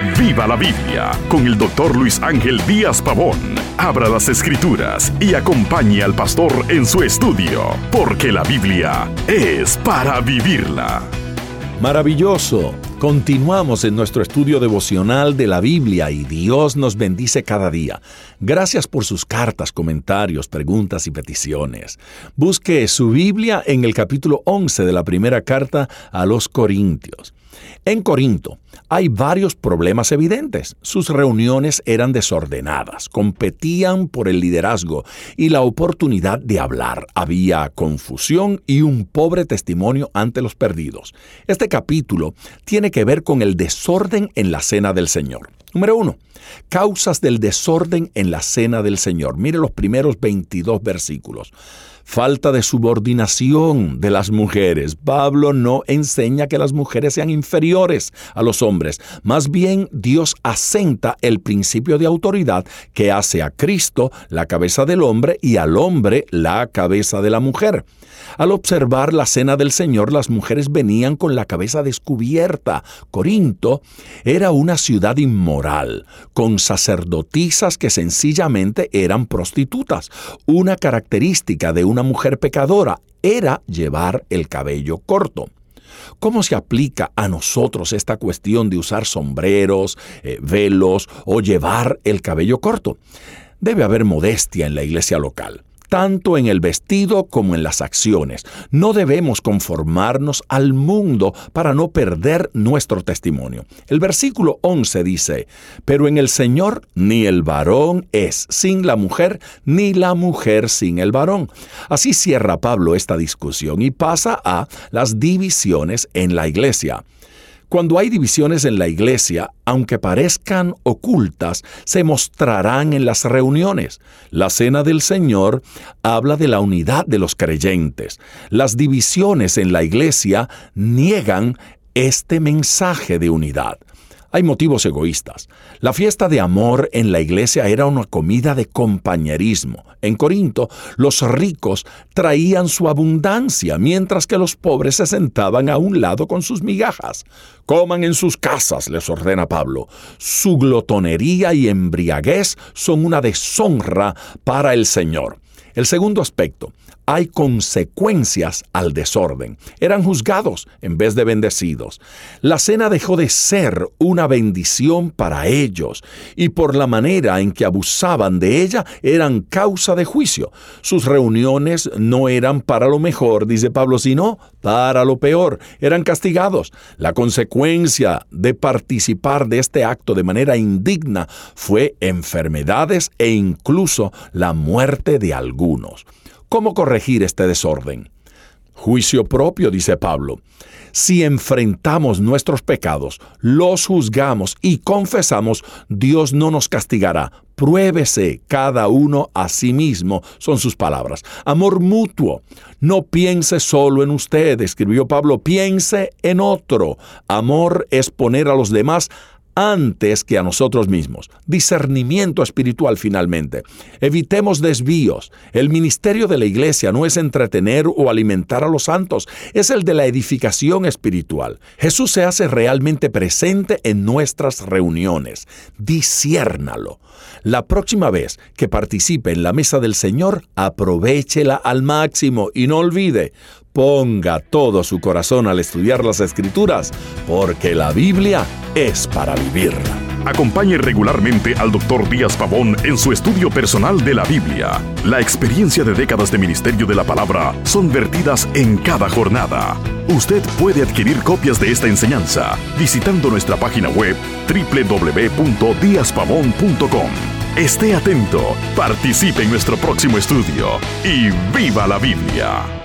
Viva la Biblia con el doctor Luis Ángel Díaz Pavón. Abra las escrituras y acompañe al pastor en su estudio, porque la Biblia es para vivirla. Maravilloso. Continuamos en nuestro estudio devocional de la Biblia y Dios nos bendice cada día. Gracias por sus cartas, comentarios, preguntas y peticiones. Busque su Biblia en el capítulo 11 de la primera carta a los Corintios. En Corinto hay varios problemas evidentes. Sus reuniones eran desordenadas, competían por el liderazgo y la oportunidad de hablar. Había confusión y un pobre testimonio ante los perdidos. Este capítulo tiene que ver con el desorden en la cena del Señor. Número uno, causas del desorden en la cena del Señor. Mire los primeros 22 versículos falta de subordinación de las mujeres. Pablo no enseña que las mujeres sean inferiores a los hombres. Más bien Dios asenta el principio de autoridad que hace a Cristo la cabeza del hombre y al hombre la cabeza de la mujer. Al observar la cena del Señor, las mujeres venían con la cabeza descubierta. Corinto era una ciudad inmoral, con sacerdotisas que sencillamente eran prostitutas. Una característica de una mujer pecadora era llevar el cabello corto. ¿Cómo se aplica a nosotros esta cuestión de usar sombreros, eh, velos o llevar el cabello corto? Debe haber modestia en la iglesia local tanto en el vestido como en las acciones. No debemos conformarnos al mundo para no perder nuestro testimonio. El versículo 11 dice, pero en el Señor ni el varón es sin la mujer, ni la mujer sin el varón. Así cierra Pablo esta discusión y pasa a las divisiones en la iglesia. Cuando hay divisiones en la iglesia, aunque parezcan ocultas, se mostrarán en las reuniones. La cena del Señor habla de la unidad de los creyentes. Las divisiones en la iglesia niegan este mensaje de unidad. Hay motivos egoístas. La fiesta de amor en la iglesia era una comida de compañerismo. En Corinto, los ricos traían su abundancia, mientras que los pobres se sentaban a un lado con sus migajas. Coman en sus casas, les ordena Pablo. Su glotonería y embriaguez son una deshonra para el Señor. El segundo aspecto, hay consecuencias al desorden. Eran juzgados en vez de bendecidos. La cena dejó de ser una bendición para ellos y por la manera en que abusaban de ella eran causa de juicio. Sus reuniones no eran para lo mejor, dice Pablo, sino para lo peor. Eran castigados. La consecuencia de participar de este acto de manera indigna fue enfermedades e incluso la muerte de algunos. ¿Cómo corregir este desorden? Juicio propio, dice Pablo. Si enfrentamos nuestros pecados, los juzgamos y confesamos, Dios no nos castigará. Pruébese cada uno a sí mismo, son sus palabras. Amor mutuo. No piense solo en usted, escribió Pablo, piense en otro. Amor es poner a los demás antes que a nosotros mismos. Discernimiento espiritual finalmente. Evitemos desvíos. El ministerio de la iglesia no es entretener o alimentar a los santos, es el de la edificación espiritual. Jesús se hace realmente presente en nuestras reuniones. Disciérnalo. La próxima vez que participe en la mesa del Señor, aprovechela al máximo y no olvide, ponga todo su corazón al estudiar las escrituras, porque la Biblia es para vivirla. Acompañe regularmente al Dr. Díaz Pavón en su estudio personal de la Biblia. La experiencia de décadas de ministerio de la palabra son vertidas en cada jornada. Usted puede adquirir copias de esta enseñanza visitando nuestra página web www.diazpavón.com. Esté atento, participe en nuestro próximo estudio y viva la Biblia.